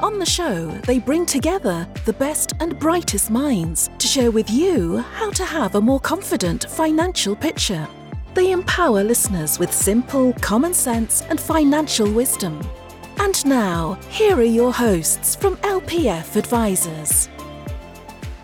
on the show, they bring together the best and brightest minds to share with you how to have a more confident financial picture. They empower listeners with simple, common sense, and financial wisdom. And now, here are your hosts from LPF Advisors.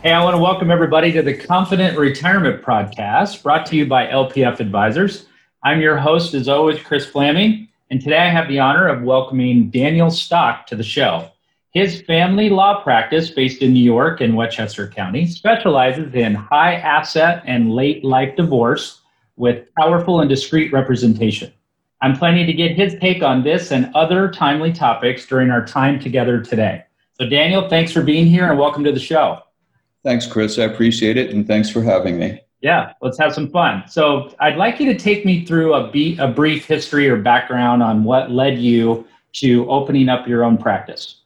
Hey, I want to welcome everybody to the Confident Retirement Podcast brought to you by LPF Advisors. I'm your host, as always, Kris Flammang, and today I have the honor of welcoming Daniel Stock to the show. His family law practice, based in New York and Westchester County, specializes in high asset and late life divorce with powerful and discreet representation. I'm planning to get his take on this and other timely topics during our time together today. So, Daniel, thanks for being here and welcome to the show. Thanks, Kris. I appreciate it, and thanks for having me. Yeah, let's have some fun. So, I'd like you to take me through a, be- a brief history or background on what led you to opening up your own practice.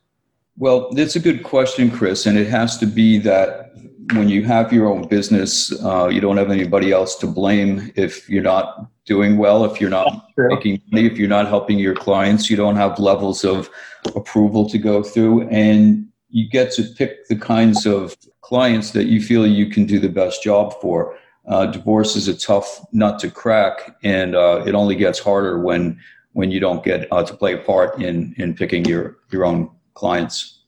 Well, that's a good question, Kris. And it has to be that when you have your own business, uh, you don't have anybody else to blame if you're not doing well, if you're not making money, if you're not helping your clients, you don't have levels of approval to go through. And you get to pick the kinds of clients that you feel you can do the best job for. Uh, divorce is a tough nut to crack, and uh, it only gets harder when when you don't get uh, to play a part in in picking your your own clients.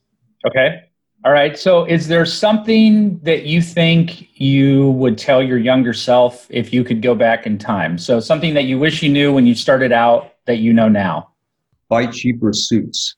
Okay. All right. So, is there something that you think you would tell your younger self if you could go back in time? So, something that you wish you knew when you started out that you know now? Buy cheaper suits.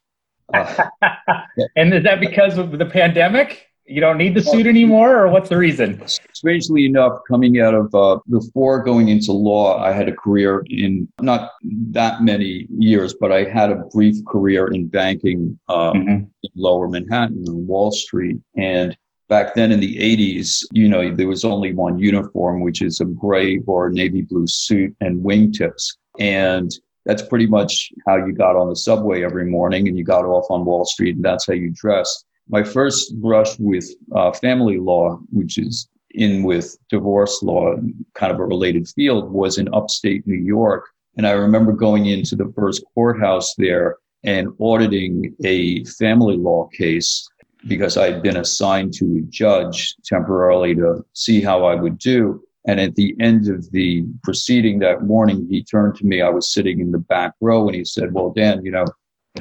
Uh, and is that because of the pandemic? You don't need the suit anymore, or what's the reason? Strangely enough, coming out of uh, before going into law, I had a career in not that many years, but I had a brief career in banking um, mm-hmm. in Lower Manhattan on Wall Street, and back then in the 80s, you know, there was only one uniform, which is a gray or navy blue suit and wingtips, and that's pretty much how you got on the subway every morning, and you got off on Wall Street, and that's how you dressed my first brush with uh, family law, which is in with divorce law, kind of a related field, was in upstate New York. And I remember going into the first courthouse there and auditing a family law case because I had been assigned to a judge temporarily to see how I would do. And at the end of the proceeding that morning, he turned to me. I was sitting in the back row and he said, Well, Dan, you know,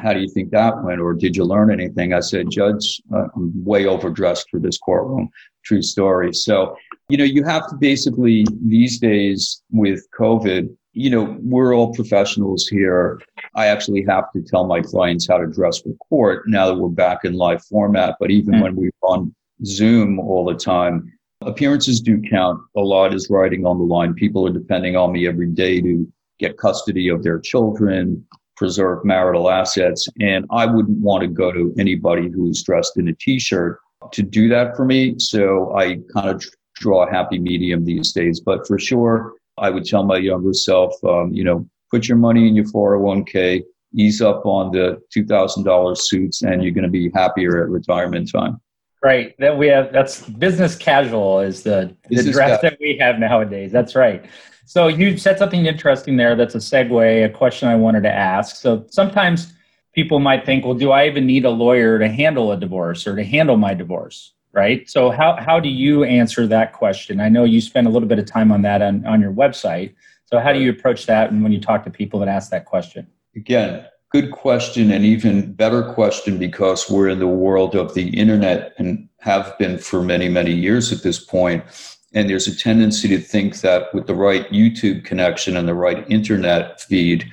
how do you think that went? Or did you learn anything? I said, Judge, uh, I'm way overdressed for this courtroom. True story. So, you know, you have to basically these days with COVID, you know, we're all professionals here. I actually have to tell my clients how to dress for court now that we're back in live format. But even mm-hmm. when we're on Zoom all the time, appearances do count. A lot is riding on the line. People are depending on me every day to get custody of their children, preserve marital assets. And I wouldn't want to go to anybody who's dressed in a t shirt to do that for me. So I kind of draw a happy medium these days. But for sure, I would tell my younger self, um, you know, put your money in your 401k, ease up on the $2,000 suits, and you're going to be happier at retirement time. Right. That we have that's business casual is the, the dress that we have nowadays. That's right. So you said something interesting there. That's a segue, a question I wanted to ask. So sometimes people might think, well, do I even need a lawyer to handle a divorce or to handle my divorce? Right. So how, how do you answer that question? I know you spend a little bit of time on that on, on your website. So how do you approach that and when you talk to people that ask that question? Again, good question and even better question because we're in the world of the internet and have been for many, many years at this point and there's a tendency to think that with the right YouTube connection and the right internet feed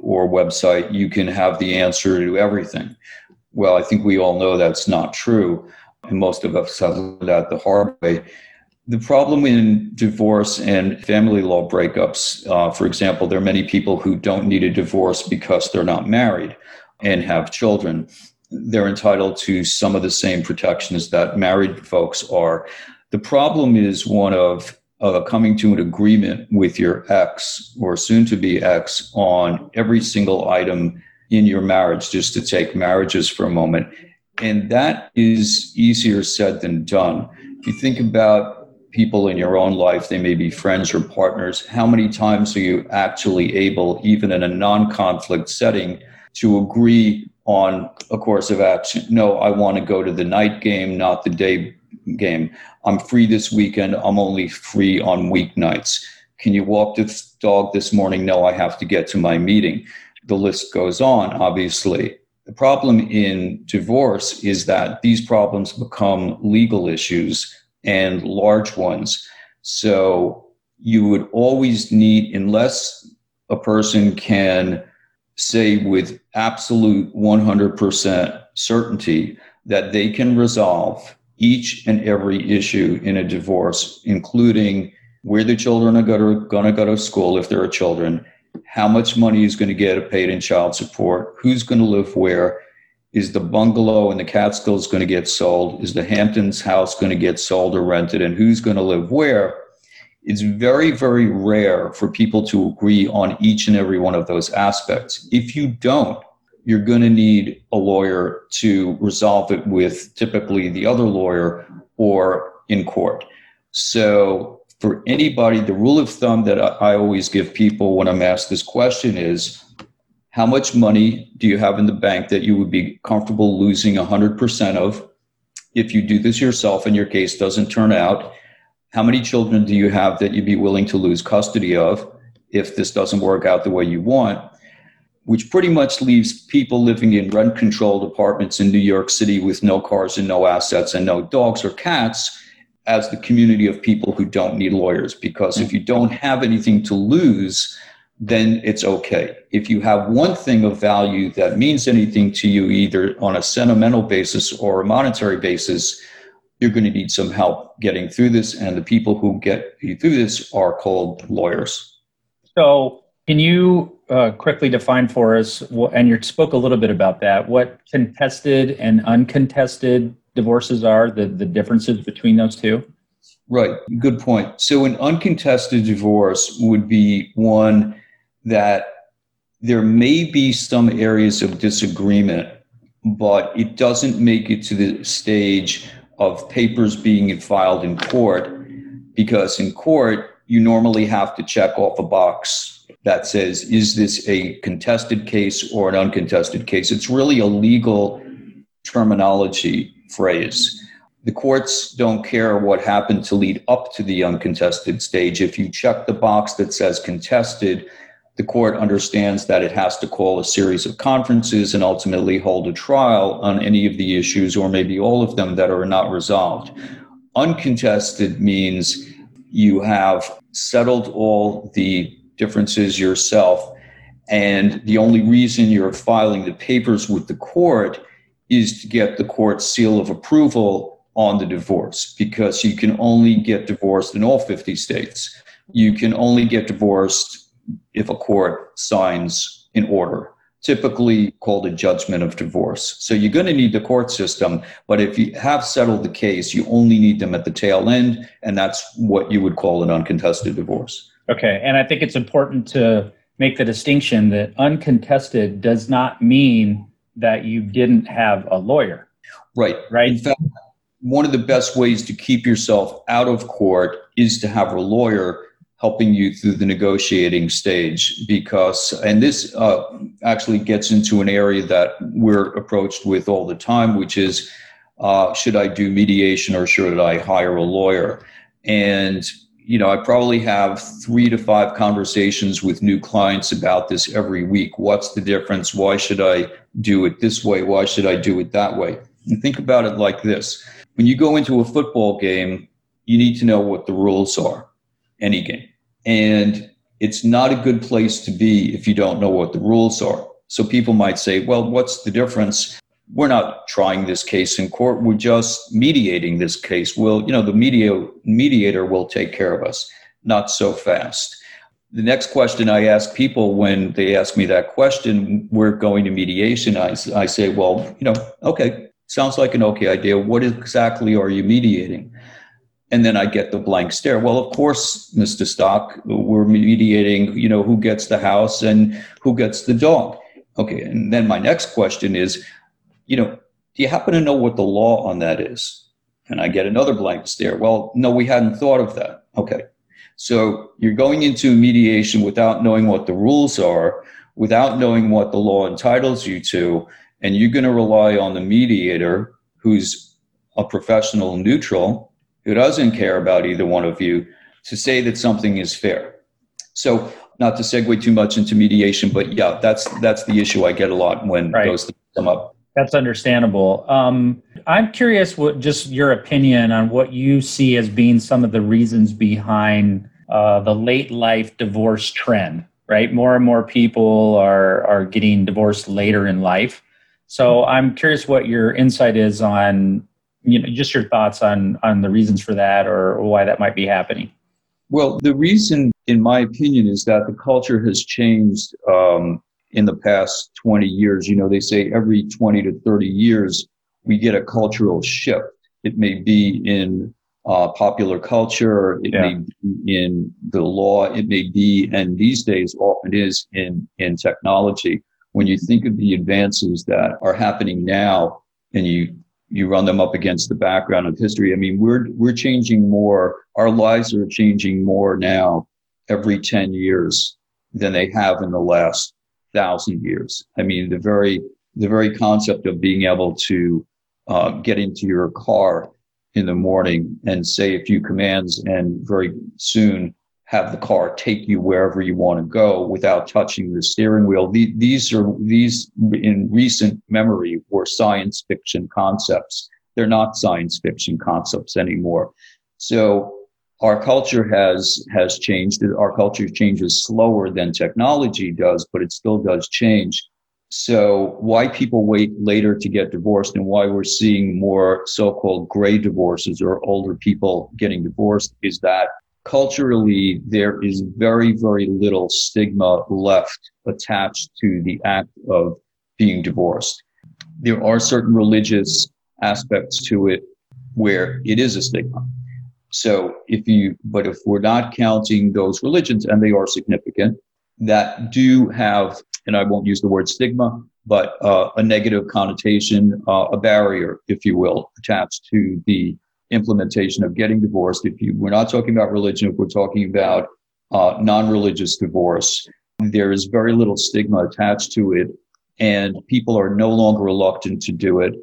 or website, you can have the answer to everything. Well, I think we all know that's not true. And most of us have learned that the hard way. The problem in divorce and family law breakups, uh, for example, there are many people who don't need a divorce because they're not married and have children. They're entitled to some of the same protections that married folks are The problem is one of uh, coming to an agreement with your ex or soon to be ex on every single item in your marriage, just to take marriages for a moment. And that is easier said than done. If you think about people in your own life, they may be friends or partners, how many times are you actually able, even in a non conflict setting, to agree on a course of action? No, I want to go to the night game, not the day game. I'm free this weekend. I'm only free on weeknights. Can you walk the dog this morning? No, I have to get to my meeting. The list goes on, obviously. The problem in divorce is that these problems become legal issues and large ones. So you would always need, unless a person can say with absolute 100% certainty that they can resolve each and every issue in a divorce, including where the children are going to go to school if there are children, how much money is going to get paid in child support, who's going to live where, is the bungalow in the Catskills going to get sold, is the Hamptons house going to get sold or rented, and who's going to live where. It's very, very rare for people to agree on each and every one of those aspects. If you don't, you're going to need a lawyer to resolve it with typically the other lawyer or in court. So, for anybody, the rule of thumb that I, always give people when I'm asked this question is how much money do you have in the bank that you would be comfortable losing 100% of if you do this yourself and your case doesn't turn out? How many children do you have that you'd be willing to lose custody of if this doesn't work out the way you want? Which pretty much leaves people living in rent controlled apartments in New York City with no cars and no assets and no dogs or cats as the community of people who don't need lawyers. Because if you don't have anything to lose, then it's okay. If you have one thing of value that means anything to you, either on a sentimental basis or a monetary basis, you're going to need some help getting through this. And the people who get you through this are called lawyers. So, can you uh, quickly define for us, and you spoke a little bit about that, what contested and uncontested divorces are, the, the differences between those two? Right, good point. So, an uncontested divorce would be one that there may be some areas of disagreement, but it doesn't make it to the stage of papers being filed in court because in court, you normally have to check off a box that says, is this a contested case or an uncontested case? It's really a legal terminology phrase. The courts don't care what happened to lead up to the uncontested stage. If you check the box that says contested, the court understands that it has to call a series of conferences and ultimately hold a trial on any of the issues or maybe all of them that are not resolved. Uncontested means you have settled all the differences yourself. And the only reason you're filing the papers with the court is to get the court seal of approval on the divorce because you can only get divorced in all 50 states. You can only get divorced if a court signs an order, typically called a judgment of divorce. So you're going to need the court system, but if you have settled the case, you only need them at the tail end, and that's what you would call an uncontested divorce. Okay. And I think it's important to make the distinction that uncontested does not mean that you didn't have a lawyer. Right. Right. In fact, one of the best ways to keep yourself out of court is to have a lawyer helping you through the negotiating stage because and this uh, actually gets into an area that we're approached with all the time which is uh, should i do mediation or should i hire a lawyer and you know, I probably have three to five conversations with new clients about this every week. What's the difference? Why should I do it this way? Why should I do it that way? And think about it like this when you go into a football game, you need to know what the rules are, any game. And it's not a good place to be if you don't know what the rules are. So people might say, well, what's the difference? We're not trying this case in court. We're just mediating this case. Well, you know, the media, mediator will take care of us. Not so fast. The next question I ask people when they ask me that question, we're going to mediation. I, I say, well, you know, okay, sounds like an okay idea. What exactly are you mediating? and then I get the blank stare. Well, of course, Mr. Stock, we're mediating, you know, who gets the house and who gets the dog. Okay. And then my next question is, you know, do you happen to know what the law on that is? And I get another blank stare. Well, no, we hadn't thought of that. Okay. So you're going into mediation without knowing what the rules are, without knowing what the law entitles you to, and you're going to rely on the mediator who's a professional neutral who doesn't care about either one of you to say that something is fair. So not to segue too much into mediation, but yeah, that's that's the issue I get a lot when right. those things come up. That's understandable. Um, I'm curious what just your opinion on what you see as being some of the reasons behind uh, the late life divorce trend. Right, more and more people are are getting divorced later in life. So I'm curious what your insight is on you know just your thoughts on on the reasons for that or why that might be happening well the reason in my opinion is that the culture has changed um, in the past 20 years you know they say every 20 to 30 years we get a cultural shift it may be in uh, popular culture it yeah. may be in the law it may be and these days often is in in technology when you think of the advances that are happening now and you you run them up against the background of history. I mean, we're we're changing more. Our lives are changing more now every ten years than they have in the last thousand years. I mean, the very the very concept of being able to uh, get into your car in the morning and say a few commands, and very soon have the car take you wherever you want to go without touching the steering wheel. These are these in recent memory were science fiction concepts. They're not science fiction concepts anymore. So our culture has has changed. Our culture changes slower than technology does, but it still does change. So why people wait later to get divorced and why we're seeing more so-called gray divorces or older people getting divorced is that culturally, there is very, very little stigma left attached to the act of being divorced. There are certain religious aspects to it where it is a stigma. So if you, but if we're not counting those religions, and they are significant, that do have, and I won't use the word stigma, but uh, a negative connotation, uh, a barrier, if you will, attached to the implementation of getting divorced. If you, we're not talking about religion, if we're talking about uh, non-religious divorce, there is very little stigma attached to it, and people are no longer reluctant to do it.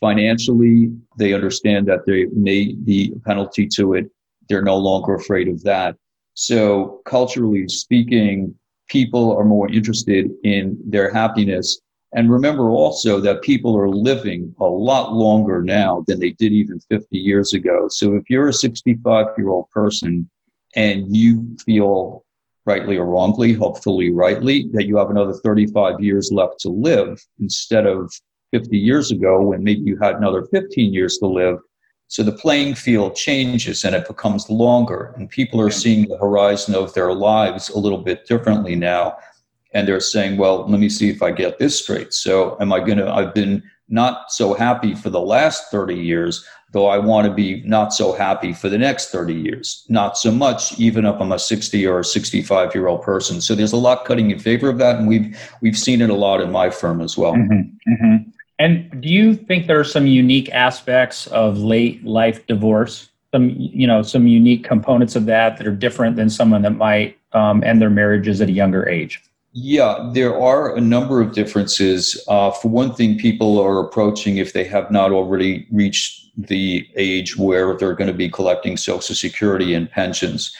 Financially, they understand that there may be a penalty to it. They're no longer afraid of that. So, culturally speaking, people are more interested in their happiness and remember also that people are living a lot longer now than they did even 50 years ago. So if you're a 65 year old person and you feel rightly or wrongly, hopefully rightly, that you have another 35 years left to live instead of 50 years ago when maybe you had another 15 years to live. So the playing field changes and it becomes longer and people are seeing the horizon of their lives a little bit differently now and they're saying, well, let me see if I get this straight. So am I going to, I've been not so happy for the last 30 years, though I want to be not so happy for the next 30 years. Not so much, even if I'm a 60 or a 65 year old person. So there's a lot cutting in favor of that. And we've, we've seen it a lot in my firm as well. Mm-hmm, mm-hmm. And do you think there are some unique aspects of late life divorce? Some, you know, some unique components of that that are different than someone that might um, end their marriages at a younger age? Yeah, there are a number of differences. Uh, for one thing, people are approaching, if they have not already reached the age where they're going to be collecting Social Security and pensions.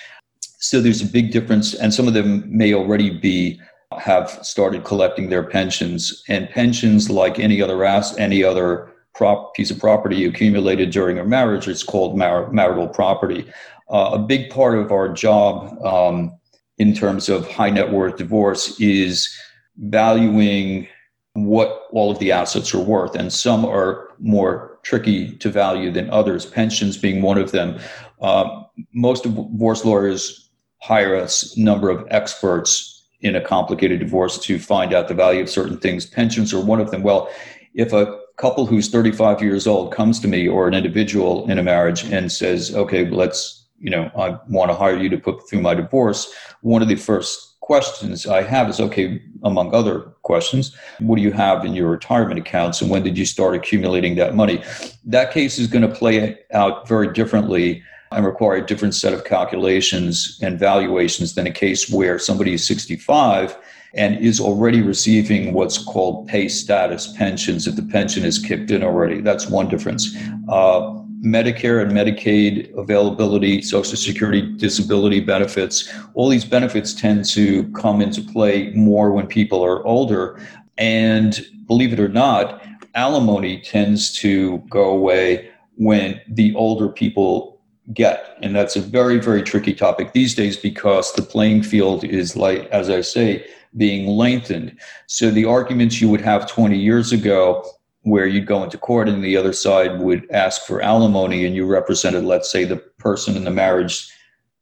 So there's a big difference, and some of them may already be have started collecting their pensions. And pensions, like any other ass, any other prop, piece of property accumulated during a marriage, it's called mar- marital property. Uh, a big part of our job. Um, in terms of high net worth divorce is valuing what all of the assets are worth. And some are more tricky to value than others, pensions being one of them. Uh, most divorce lawyers hire a number of experts in a complicated divorce to find out the value of certain things. Pensions are one of them. Well, if a couple who's 35 years old comes to me or an individual in a marriage and says, okay, let's, you know, I want to hire you to put through my divorce, one of the first questions I have is okay, among other questions, what do you have in your retirement accounts and when did you start accumulating that money? That case is going to play out very differently and require a different set of calculations and valuations than a case where somebody is 65 and is already receiving what's called pay status pensions if the pension is kicked in already. That's one difference. Uh, Medicare and Medicaid availability, Social Security disability benefits, all these benefits tend to come into play more when people are older. And believe it or not, alimony tends to go away when the older people get. And that's a very, very tricky topic these days because the playing field is like, as I say, being lengthened. So the arguments you would have 20 years ago, where you'd go into court and the other side would ask for alimony and you represented, let's say, the person in the marriage,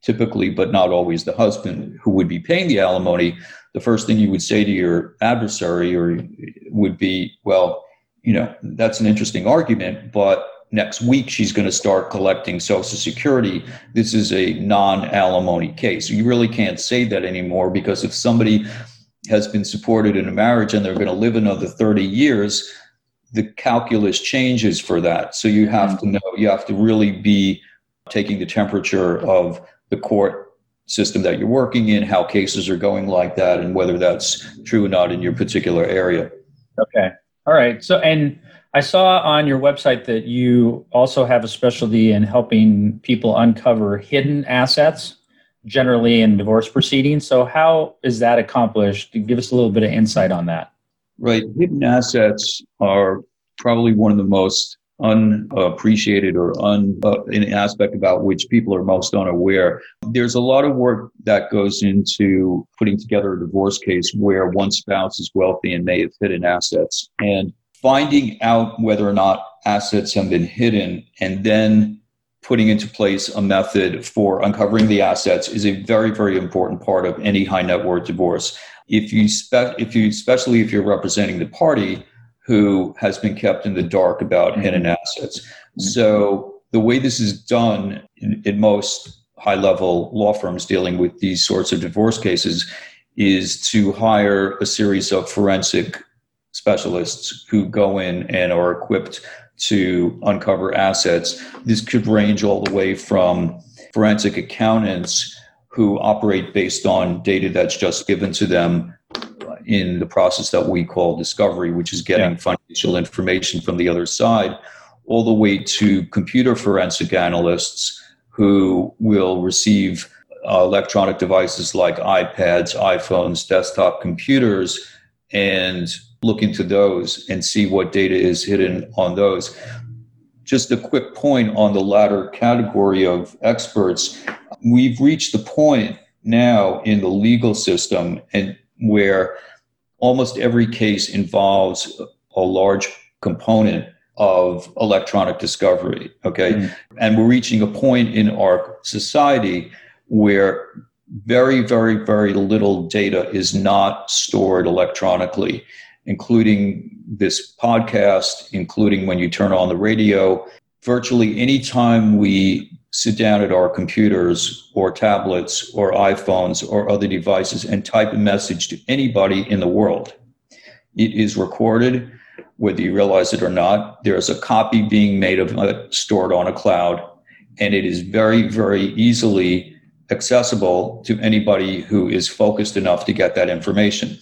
typically, but not always the husband who would be paying the alimony, the first thing you would say to your adversary or would be, well, you know, that's an interesting argument, but next week she's going to start collecting Social Security. This is a non alimony case. You really can't say that anymore because if somebody has been supported in a marriage and they're going to live another 30 years, the calculus changes for that. So you have to mm-hmm. know, you have to really be taking the temperature of the court system that you're working in, how cases are going like that, and whether that's true or not in your particular area. Okay. All right. So, and I saw on your website that you also have a specialty in helping people uncover hidden assets generally in divorce proceedings. So, how is that accomplished? Give us a little bit of insight on that. Right. Hidden assets are probably one of the most unappreciated or un, uh, an aspect about which people are most unaware. There's a lot of work that goes into putting together a divorce case where one spouse is wealthy and may have hidden assets and finding out whether or not assets have been hidden and then putting into place a method for uncovering the assets is a very, very important part of any high net worth divorce. If you, spe- if you, especially if you're representing the party who has been kept in the dark about mm-hmm. hidden assets. Mm-hmm. So the way this is done in, in most high level law firms dealing with these sorts of divorce cases is to hire a series of forensic specialists who go in and are equipped to uncover assets. This could range all the way from forensic accountants who operate based on data that's just given to them in the process that we call discovery, which is getting yeah. financial information from the other side, all the way to computer forensic analysts who will receive uh, electronic devices like iPads, iPhones, desktop computers, and look into those and see what data is hidden on those. Just a quick point on the latter category of experts. We've reached the point now in the legal system and where almost every case involves a large component of electronic discovery. Okay. Mm. And we're reaching a point in our society where very, very, very little data is not stored electronically including this podcast, including when you turn on the radio. Virtually any time we sit down at our computers or tablets or iPhones or other devices and type a message to anybody in the world, it is recorded, whether you realize it or not. There's a copy being made of it, stored on a cloud, and it is very, very easily accessible to anybody who is focused enough to get that information.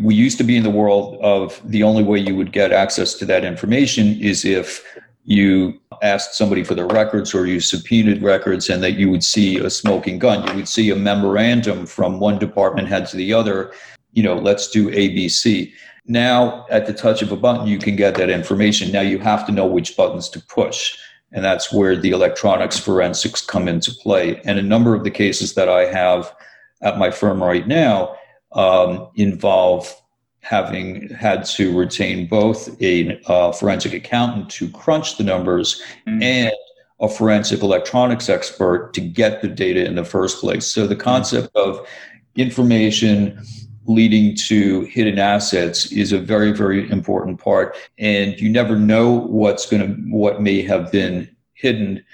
We used to be in the world of the only way you would get access to that information is if you asked somebody for their records or you subpoenaed records and that you would see a smoking gun. You would see a memorandum from one department head to the other, you know, let's do ABC. Now, at the touch of a button, you can get that information. Now you have to know which buttons to push. And that's where the electronics forensics come into play. And a number of the cases that I have at my firm right now um, involve having had to retain both a uh, forensic accountant to crunch the numbers mm-hmm. and a forensic electronics expert to get the data in the first place. So the concept of information leading to hidden assets is a very, very important part. And you never know what's going to, what may have been hidden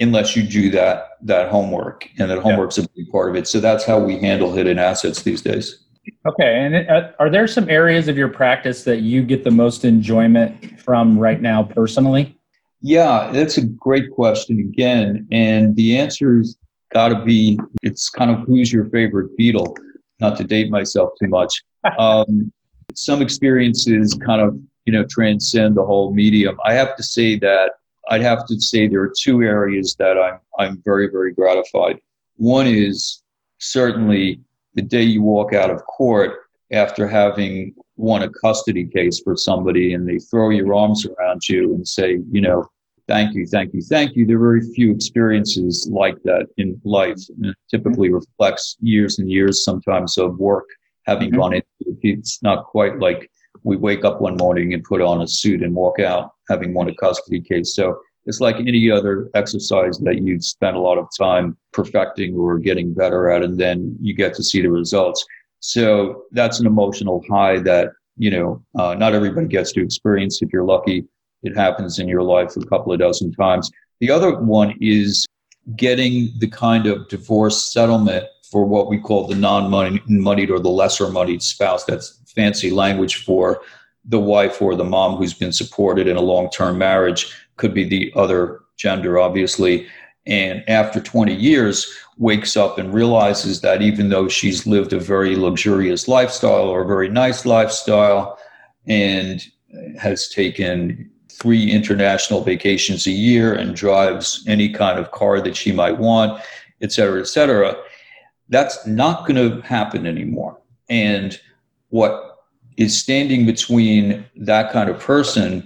unless you do that, that homework. And that homework's yeah. a big part of it. So that's how we handle hidden assets these days. Okay. And uh, are there some areas of your practice that you get the most enjoyment from right now personally? Yeah, that's a great question again. And the answer's got to be it's kind of who's your favorite Beatle not to date myself too much. Um, some experiences kind of, you know, transcend the whole medium. I have to say that I'd have to say there are two areas that I'm, I'm very, very gratified. One is certainly the day you walk out of court after having won a custody case for somebody and they throw your arms around you and say, you know, thank you, thank you, thank you. There are very few experiences like that in life. And it typically reflects years and years sometimes of work having mm-hmm. gone into it. It's not quite like we wake up one morning and put on a suit and walk out having won a custody case. So it's like any other exercise that you've spent a lot of time perfecting or getting better at, and then you get to see the results. So that's an emotional high that, you know, uh, not everybody gets to experience. If you're lucky, it happens in your life a couple of dozen times. The other one is getting the kind of divorce settlement for what we call the non-moneyed or the lesser moneyed spouse. That's fancy language for the wife or the mom who's been supported in a long-term marriage could be the other gender, obviously. And after 20 years, wakes up and realizes that even though she's lived a very luxurious lifestyle or a very nice lifestyle and has taken three international vacations a year and drives any kind of car that she might want, et cetera, et cetera, that's not going to happen anymore. And what is standing between that kind of person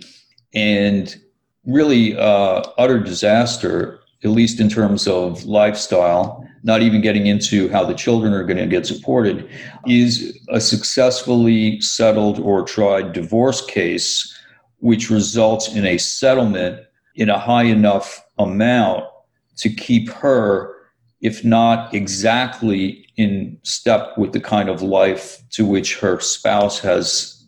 and really uh, utter disaster, at least in terms of lifestyle, not even getting into how the children are going to get supported, is a successfully settled or tried divorce case, which results in a settlement in a high enough amount to keep her, if not exactly in step with the kind of life to which her spouse has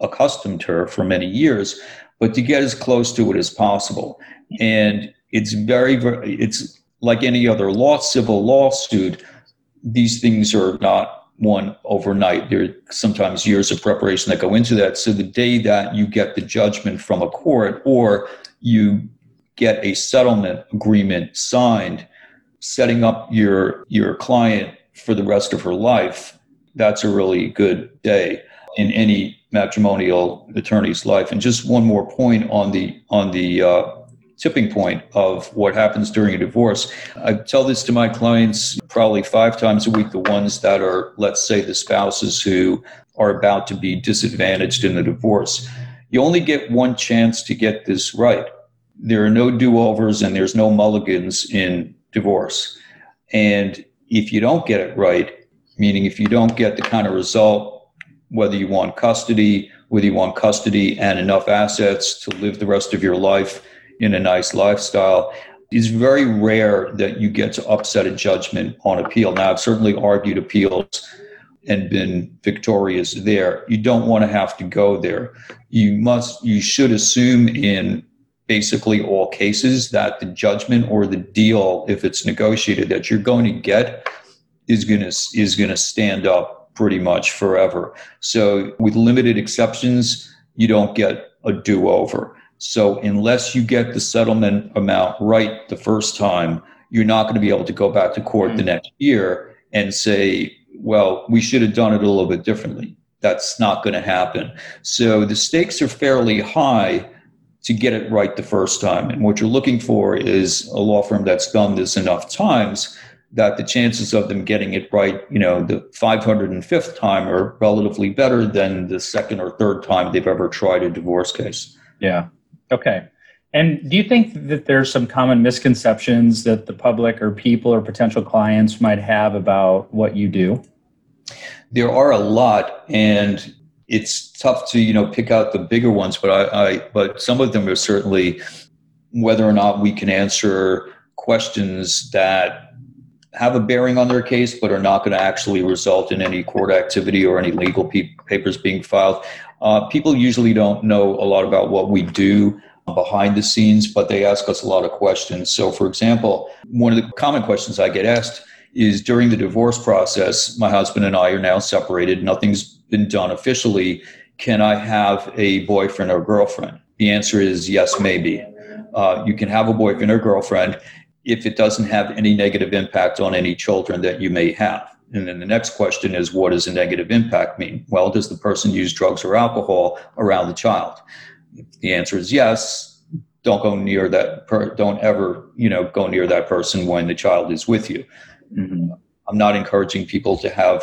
accustomed her for many years, but to get as close to it as possible. And it's very, very, it's like any other law, civil lawsuit. These things are not won overnight. There are sometimes years of preparation that go into that. So the day that you get the judgment from a court or you get a settlement agreement signed, setting up your your client for the rest of her life, that's a really good day in any matrimonial attorney's life. And just one more point on the on the uh, tipping point of what happens during a divorce. I tell this to my clients probably five times a week. The ones that are, let's say, the spouses who are about to be disadvantaged in a divorce. You only get one chance to get this right. There are no do overs and there's no mulligans in divorce. And if you don't get it right, meaning if you don't get the kind of result whether you want custody, whether you want custody and enough assets to live the rest of your life in a nice lifestyle. It's very rare that you get to upset a judgment on appeal. Now, I've certainly argued appeals and been victorious there. You don't want to have to go there. You must, you should assume in basically all cases that the judgment or the deal, if it's negotiated, that you're going to get is going to is going to stand up pretty much forever. So, with limited exceptions, you don't get a do over. So, unless you get the settlement amount right the first time, you're not going to be able to go back to court mm-hmm. the next year and say, well, we should have done it a little bit differently. That's not going to happen. So, the stakes are fairly high to get it right the first time. And what you're looking for is a law firm that's done this enough times that the chances of them getting it right, you know, the 505th time are relatively better than the second or third time they've ever tried a divorce case. Yeah. Okay. And do you think that there's some common misconceptions that the public or people or potential clients might have about what you do? There are a lot, and it's tough to you know pick out the bigger ones. But I, I but some of them are certainly whether or not we can answer questions that have a bearing on their case, but are not going to actually result in any court activity or any legal pe- papers being filed. Uh, people usually don't know a lot about what we do behind the scenes, but they ask us a lot of questions. So, for example, one of the common questions I get asked is during the divorce process, my husband and I are now separated, nothing's been done officially. Can I have a boyfriend or girlfriend? The answer is yes, maybe. Uh, you can have a boyfriend or girlfriend if it doesn't have any negative impact on any children that you may have. And then the next question is, what does a negative impact mean? Well, does the person use drugs or alcohol around the child? If the answer is yes. Don't go near that. Per- don't ever, you know, go near that person when the child is with you. Mm-hmm. I'm not encouraging people to have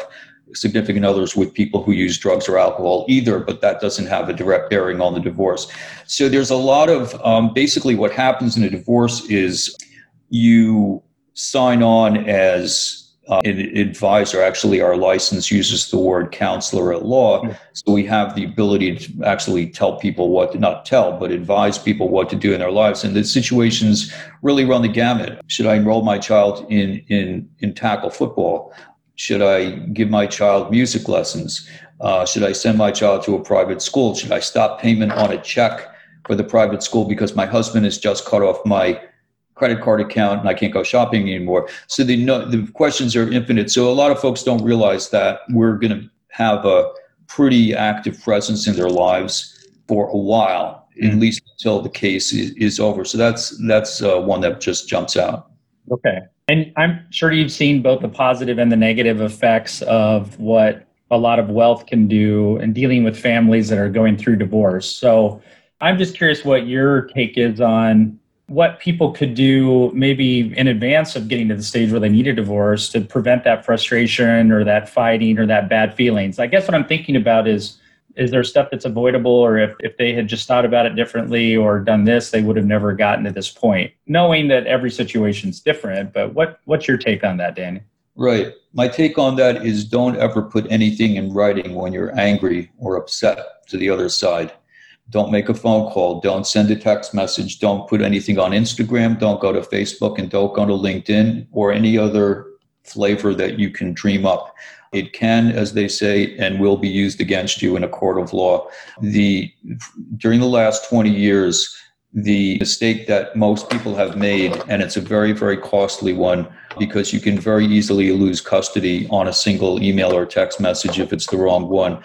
significant others with people who use drugs or alcohol either, but that doesn't have a direct bearing on the divorce. So there's a lot of um, basically what happens in a divorce is you sign on as uh, an advisor. Actually, our license uses the word counselor at law. So we have the ability to actually tell people what to not tell, but advise people what to do in their lives. And the situations really run the gamut. Should I enroll my child in, in, in tackle football? Should I give my child music lessons? Uh, should I send my child to a private school? Should I stop payment on a check for the private school because my husband has just cut off my credit card account and I can't go shopping anymore? So the, the questions are infinite. So a lot of folks don't realize that we're going to have a pretty active presence in their lives for a while, mm-hmm. at least until the case is, is over. So that's that's uh, one that just jumps out. Okay. And I'm sure you've seen both the positive and the negative effects of what a lot of wealth can do in dealing with families that are going through divorce. So I'm just curious what your take is on what people could do maybe in advance of getting to the stage where they need a divorce to prevent that frustration or that fighting or that bad feelings. I guess what I'm thinking about is is there stuff that's avoidable or if, if they had just thought about it differently or done this they would have never gotten to this point? Knowing that every situation is different but what what's your take on that danny? Right. My take on that is don't ever put anything in writing when you're angry or upset to the other side. Don't make a phone call. Don't send a text message. Don't put anything on instagram. Don't go to facebook and don't go to linkedin or any other flavor that you can dream up it can, as they say, and will be used against you in a court of law. The during the last 20 years, the mistake that most people have made, and it's a very, very costly one because you can very easily lose custody on a single email or text message if it's the wrong one.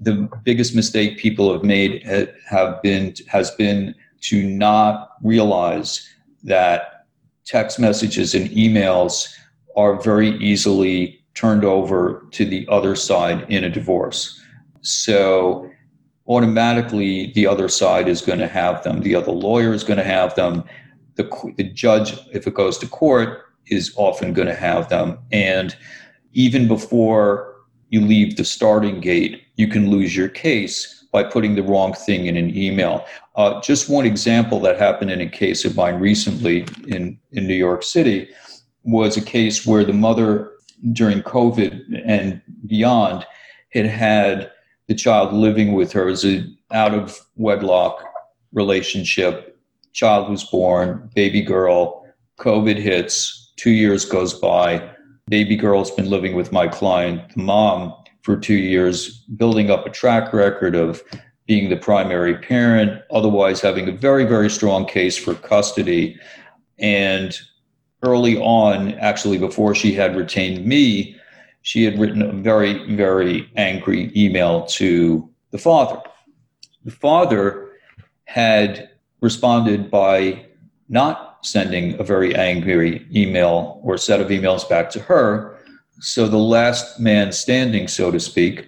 The biggest mistake people have made have been has been to not realize that text messages and emails are very easily turned over to the other side in a divorce. So automatically, the other side is going to have them. The other lawyer is going to have them. The, the judge, if it goes to court, is often going to have them. And even before you leave the starting gate, you can lose your case by putting the wrong thing in an email. Uh, just one example that happened in a case of mine recently in, in New York City was a case where the mother during COVID and beyond had had the child living with her as an out of wedlock relationship. Child was born, baby girl, COVID hits, two years goes by. Baby girl's been living with my client, the mom, for two years, building up a track record of being the primary parent, otherwise having a very, very strong case for custody. And early on, actually, before she had retained me, she had written a very, very angry email to the father. The father had responded by not sending a very angry email or set of emails back to her. So the last man standing, so to speak,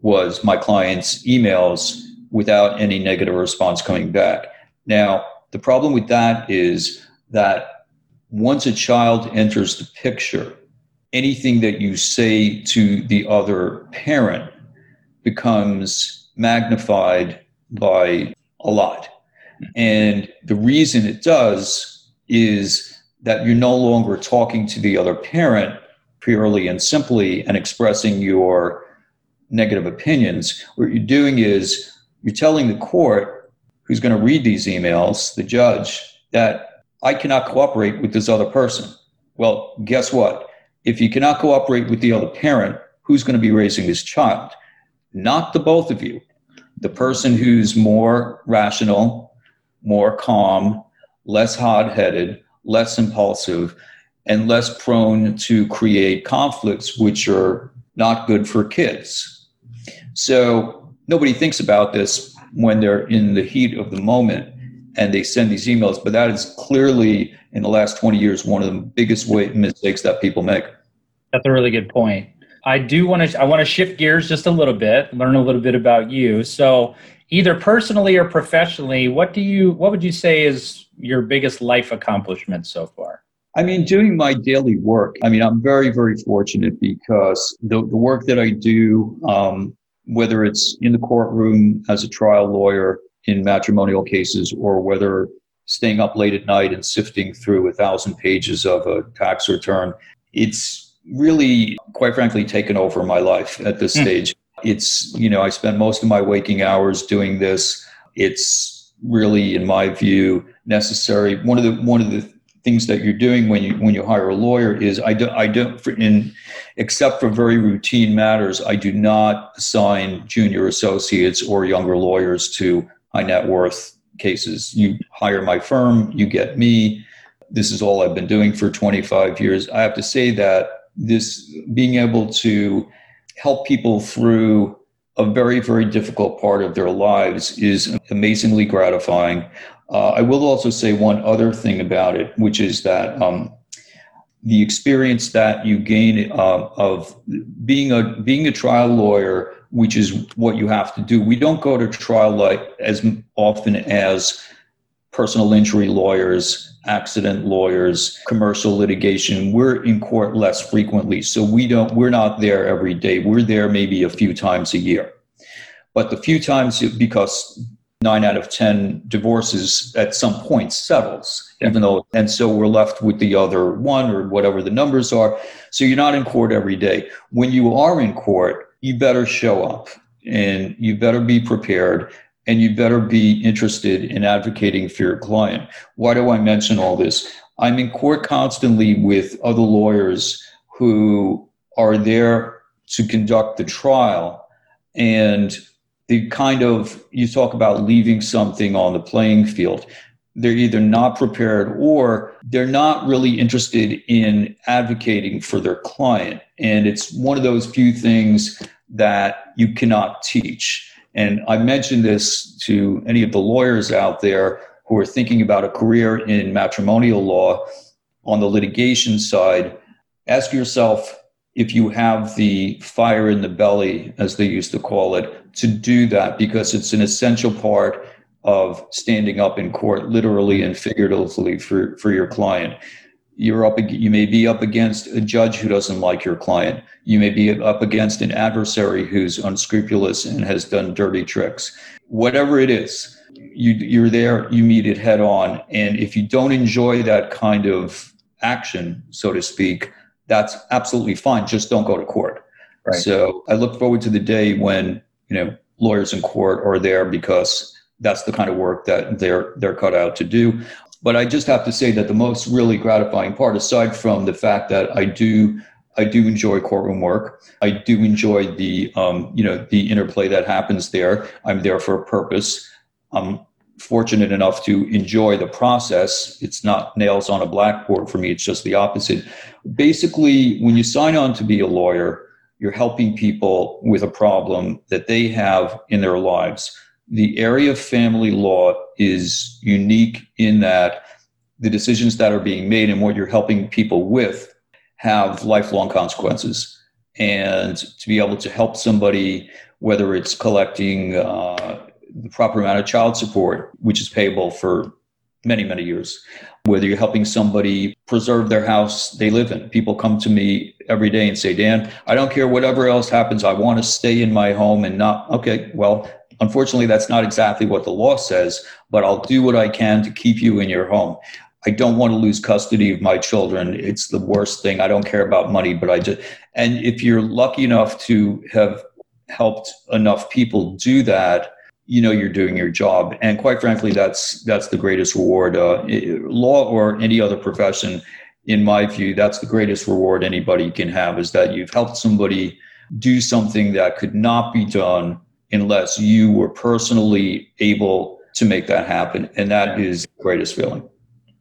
was my client's emails without any negative response coming back. Now, the problem with that is that once a child enters the picture, anything that you say to the other parent becomes magnified by a lot. And the reason it does is that you're no longer talking to the other parent purely and simply and expressing your negative opinions. What you're doing is you're telling the court who's going to read these emails, the judge, that I cannot cooperate with this other person. Well, guess what? if you cannot cooperate with the other parent, who's going to be raising this child? Not the both of you. The person who's more rational, more calm, less hot headed, less impulsive, and less prone to create conflicts, which are not good for kids. So nobody thinks about this when they're in the heat of the moment and they send these emails, but that is clearly in the last 20 years one of the biggest way, mistakes that people make. That's a really good point. I do want to I want to shift gears just a little bit, learn a little bit about you. So, either personally or professionally, what do you what would you say is your biggest life accomplishment so far? I mean, doing my daily work. I mean, I'm very, very fortunate because the, the work that I do, um, whether it's in the courtroom as a trial lawyer in matrimonial cases or whether staying up late at night and sifting through a thousand pages of a tax return, it's really, quite frankly, taken over my life at this mm. stage. It's, you know, I spend most of my waking hours doing this. It's really, in my view, necessary. One of the, one of the things that you're doing when you when you hire a lawyer is I don't I don't in except for very routine matters I do not assign junior associates or younger lawyers to high net worth cases. You hire my firm, you get me. This is all I've been doing for 25 years. I have to say that this being able to help people through a very very difficult part of their lives is amazingly gratifying uh, I will also say one other thing about it, which is that um, the experience that you gain uh, of being a being a trial lawyer, which is what you have to do. We don't go to trial like as often as personal injury lawyers, accident lawyers, commercial litigation. We're in court less frequently, so we don't. We're not there every day. We're there maybe a few times a year. But the few times, because nine out of 10 divorces at some point settles, even though, and so we're left with the other one or whatever the numbers are. So you're not in court every day. When you are in court, you better show up and you better be prepared and you better be interested in advocating for your client. Why do I mention all this? I'm in court constantly with other lawyers who are there to conduct the trial and the kind of you talk about leaving something on the playing field they're either not prepared or they're not really interested in advocating for their client. And it's one of those few things that you cannot teach. And i mentioned this to any of the lawyers out there who are thinking about a career in matrimonial law on the litigation side. Ask yourself if you have the fire in the belly, as they used to call it, to do that because it's an essential part of standing up in court, literally and figuratively, for, for your client. You're up, you may be up against a judge who doesn't like your client. You may be up against an adversary who's unscrupulous and has done dirty tricks. Whatever it is, you, you're there, you meet it head on. And if you don't enjoy that kind of action, so to speak, that's absolutely fine. Just don't go to court. Right. So I look forward to the day when you know lawyers in court are there because that's the kind of work that they're they're cut out to do. But I just have to say that the most really gratifying part, aside from the fact that I do I do enjoy courtroom work. I do enjoy the um, you know the interplay that happens there. I'm there for a purpose. I'm fortunate enough to enjoy the process. It's not nails on a blackboard for me. It's just the opposite. Basically, when you sign on to be a lawyer, you're helping people with a problem that they have in their lives. The area of family law is unique in that the decisions that are being made and what you're helping people with have lifelong consequences. And to be able to help somebody, whether it's collecting uh, the proper amount of child support, which is payable for many, many years. Whether you're helping somebody preserve their house they live in. People come to me every day and say, Dan, I don't care whatever else happens. I want to stay in my home and not, okay, well, unfortunately, that's not exactly what the law says, but I'll do what I can to keep you in your home. I don't want to lose custody of my children. It's the worst thing. I don't care about money, but I just, and if you're lucky enough to have helped enough people do that, you know you're doing your job and quite frankly that's that's the greatest reward uh, law or any other profession in my view, that's the greatest reward anybody can have is that you've helped somebody do something that could not be done unless you were personally able to make that happen. And that is the greatest feeling.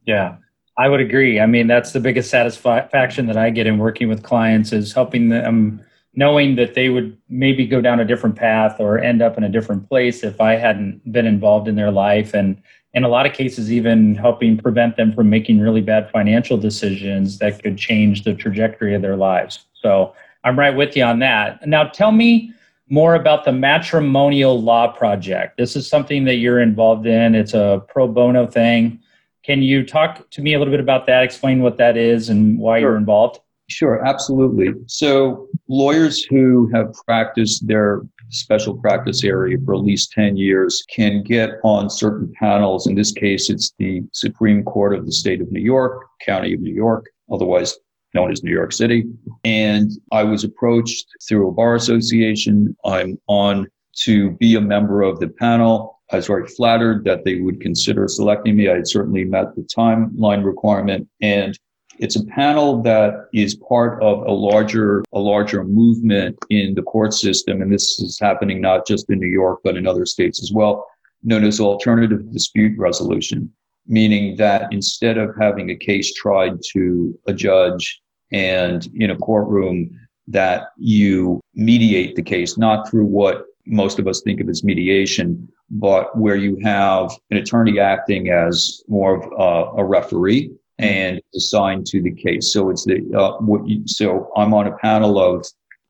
Yeah, I would agree. I mean, that's the biggest satisfaction that I get in working with clients is helping them knowing that they would maybe go down a different path or end up in a different place if I hadn't been involved in their life and in a lot of cases even helping prevent them from making really bad financial decisions that could change the trajectory of their lives. So I'm right with you on that. Now tell me more about the matrimonial law project. This is something that you're involved in. It's a pro bono thing. Can you talk to me a little bit about that? Explain what that is and why sure. you're involved? Sure, absolutely. So, lawyers who have practiced their special practice area for at least 10 years can get on certain panels. In this case, it's the Supreme Court of the state of New York, County of New York, otherwise known as New York City. And I was approached through a bar association. I'm on to be a member of the panel. I was very flattered that they would consider selecting me. I had certainly met the timeline requirement. And it's a panel that is part of a larger, a larger movement in the court system. And this is happening not just in New York, but in other states as well, known as alternative dispute resolution, meaning that instead of having a case tried to a judge and in a courtroom, that you mediate the case, not through what most of us think of as mediation, but where you have an attorney acting as more of a, a referee and assigned to the case. So it's the uh, what you, so I'm on a panel of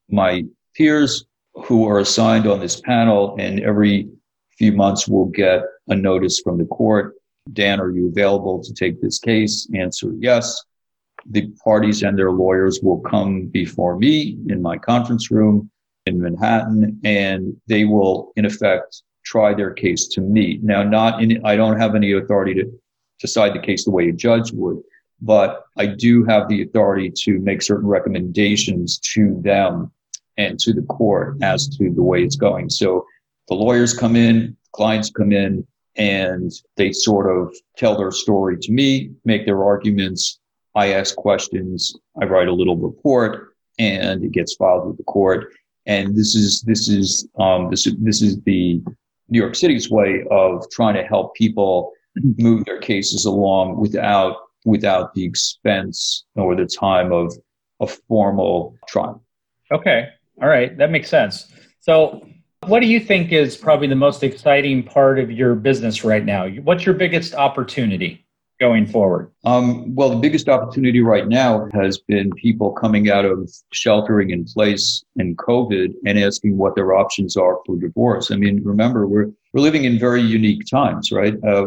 my peers who are assigned on this panel, and every few months we'll get a notice from the court. Dan, are you available to take this case? Answer yes. The parties and their lawyers will come before me in my conference room in Manhattan, and they will, in effect, try their case to me. Now, not in, I don't have any authority to decide the case the way a judge would, but I do have the authority to make certain recommendations to them and to the court as to the way it's going. So the lawyers come in, clients come in, and they sort of tell their story to me, make their arguments. I ask questions. I write a little report, and it gets filed with the court. And this is this is um, this this is the New York City's way of trying to help people move their cases along without without the expense or the time of a formal trial. Okay. All right. That makes sense. So, what do you think is probably the most exciting part of your business right now? What's your biggest opportunity? going forward? Um, well, the biggest opportunity right now has been people coming out of sheltering in place in COVID and asking what their options are for divorce. I mean, remember, we're we're living in very unique times, right? Uh,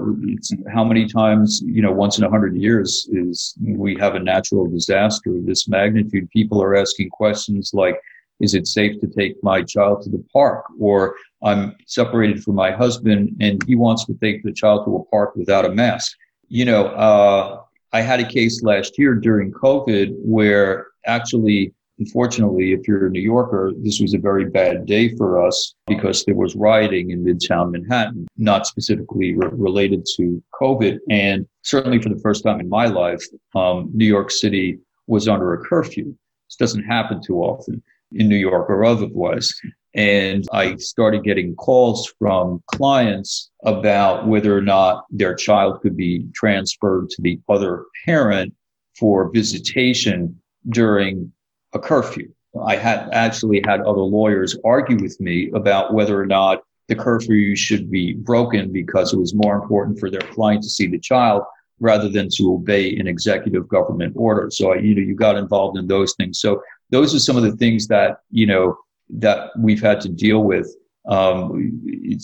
how many times, you know, once in a hundred years is we have a natural disaster of this magnitude. People are asking questions like, is it safe to take my child to the park? Or I'm separated from my husband and he wants to take the child to a park without a mask you know, uh, I had a case last year during COVID where actually, unfortunately, if you're a New Yorker, this was a very bad day for us because there was rioting in Midtown Manhattan, not specifically re- related to COVID. And certainly for the first time in my life, um, New York City was under a curfew. This doesn't happen too often in New York or otherwise. And I started getting calls from clients about whether or not their child could be transferred to the other parent for visitation during a curfew. I had actually had other lawyers argue with me about whether or not the curfew should be broken because it was more important for their client to see the child rather than to obey an executive government order. So, you know, you got involved in those things. So those are some of the things that, you know, that we've had to deal with. Um,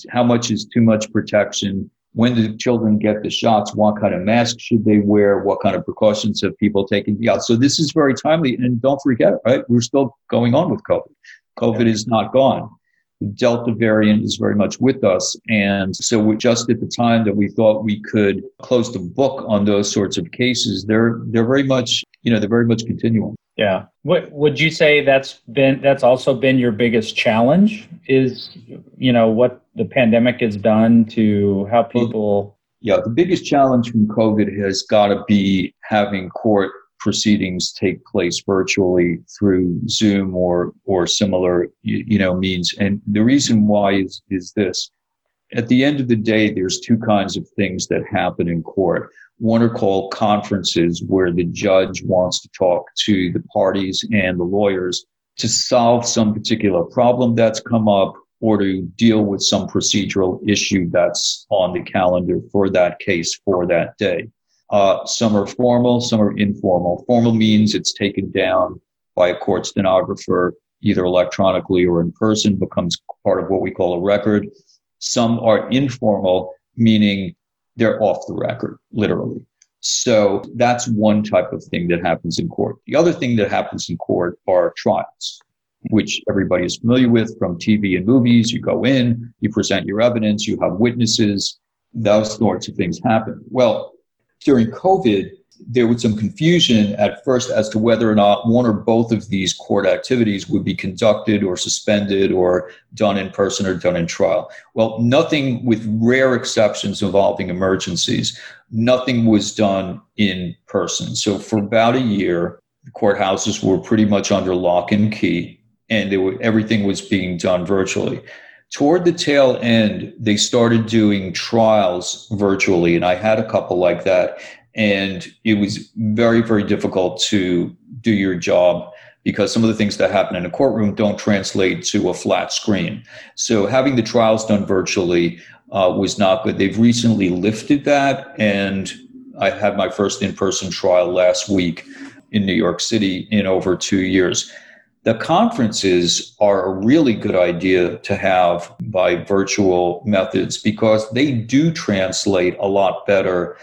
how much is too much protection? When do children get the shots? What kind of mask should they wear? What kind of precautions have people taken? Yeah, so this is very timely. And don't forget, right? We're still going on with COVID. COVID is not gone. The Delta variant is very much with us. And so we just at the time that we thought we could close the book on those sorts of cases, they're they're very much, you know, they're very much continuing. Yeah. What would you say that's been that's also been your biggest challenge is you know what the pandemic has done to how people Yeah, the biggest challenge from COVID has got to be having court proceedings take place virtually through Zoom or or similar you, you know means. And the reason why is is this: at the end of the day, there's two kinds of things that happen in court. One are called conferences, where the judge wants to talk to the parties and the lawyers to solve some particular problem that's come up or to deal with some procedural issue that's on the calendar for that case for that day. Uh, some are formal, some are informal. Formal means it's taken down by a court stenographer, either electronically or in person, becomes part of what we call a record. Some are informal, meaning they're off the record, literally. So that's one type of thing that happens in court. The other thing that happens in court are trials, which everybody is familiar with from TV and movies. You go in, you present your evidence, you have witnesses, those sorts of things happen. Well, during COVID, there was some confusion at first as to whether or not one or both of these court activities would be conducted or suspended or done in person or done in trial. Well, nothing, with rare exceptions involving emergencies, nothing was done in person. So for about a year, the courthouses were pretty much under lock and key, and were, everything was being done virtually toward the tail end, they started doing trials virtually, and I had a couple like that. And it was very, very difficult to do your job because some of the things that happen in a courtroom don't translate to a flat screen. So having the trials done virtually uh, was not good. They've recently lifted that, and I had my first in person trial last week in New York City in over two years. The conferences are a really good idea to have by virtual methods because they do translate a lot better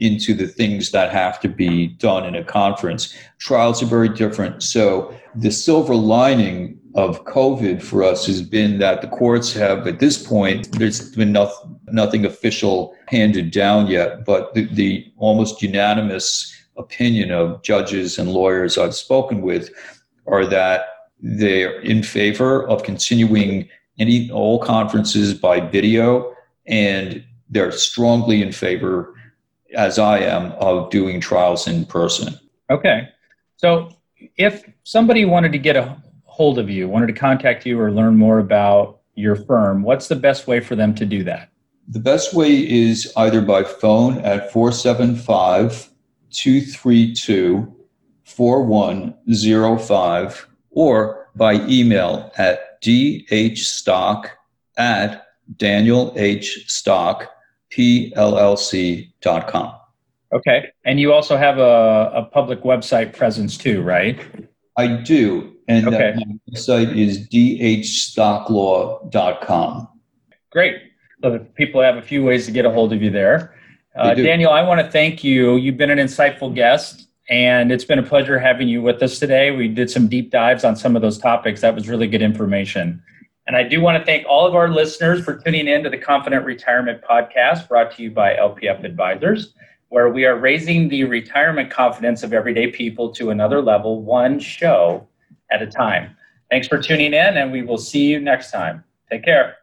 into the things that have to be done in a conference. Trials are very different. So the silver lining of COVID for us has been that the courts have, at this point, there's been nothing, nothing official handed down yet, but the, the almost unanimous opinion of judges and lawyers I've spoken with are that they're in favor of continuing any all conferences by video, and they're strongly in favor, as I am, of doing trials in person. Okay. So if somebody wanted to get a hold of you, wanted to contact you or learn more about your firm, what's the best way for them to do that? The best way is either by phone at 475 232 4105 or by email at dhstock at danielhstockpllc.com. Okay. And you also have a, a public website presence too, right? I do. And okay. my website is dhstocklaw.com. Great. So people have a few ways to get a hold of you there. Uh, Daniel, I want to thank you. You've been an insightful guest. And it's been a pleasure having you with us today. We did some deep dives on some of those topics. That was really good information. And I do want to thank all of our listeners for tuning in to the Confident Retirement Podcast brought to you by LPF Advisors, where we are raising the retirement confidence of everyday people to another level, one show at a time. Thanks for tuning in, and we will see you next time. Take care.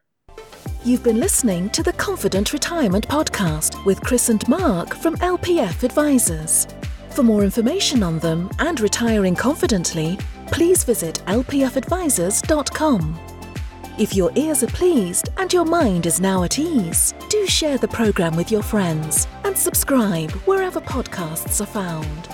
You've been listening to the Confident Retirement Podcast with Kris and Mark from LPF Advisors. For more information on them and retiring confidently, please visit lpfadvisors.com. If your ears are pleased and your mind is now at ease, do share the program with your friends and subscribe wherever podcasts are found.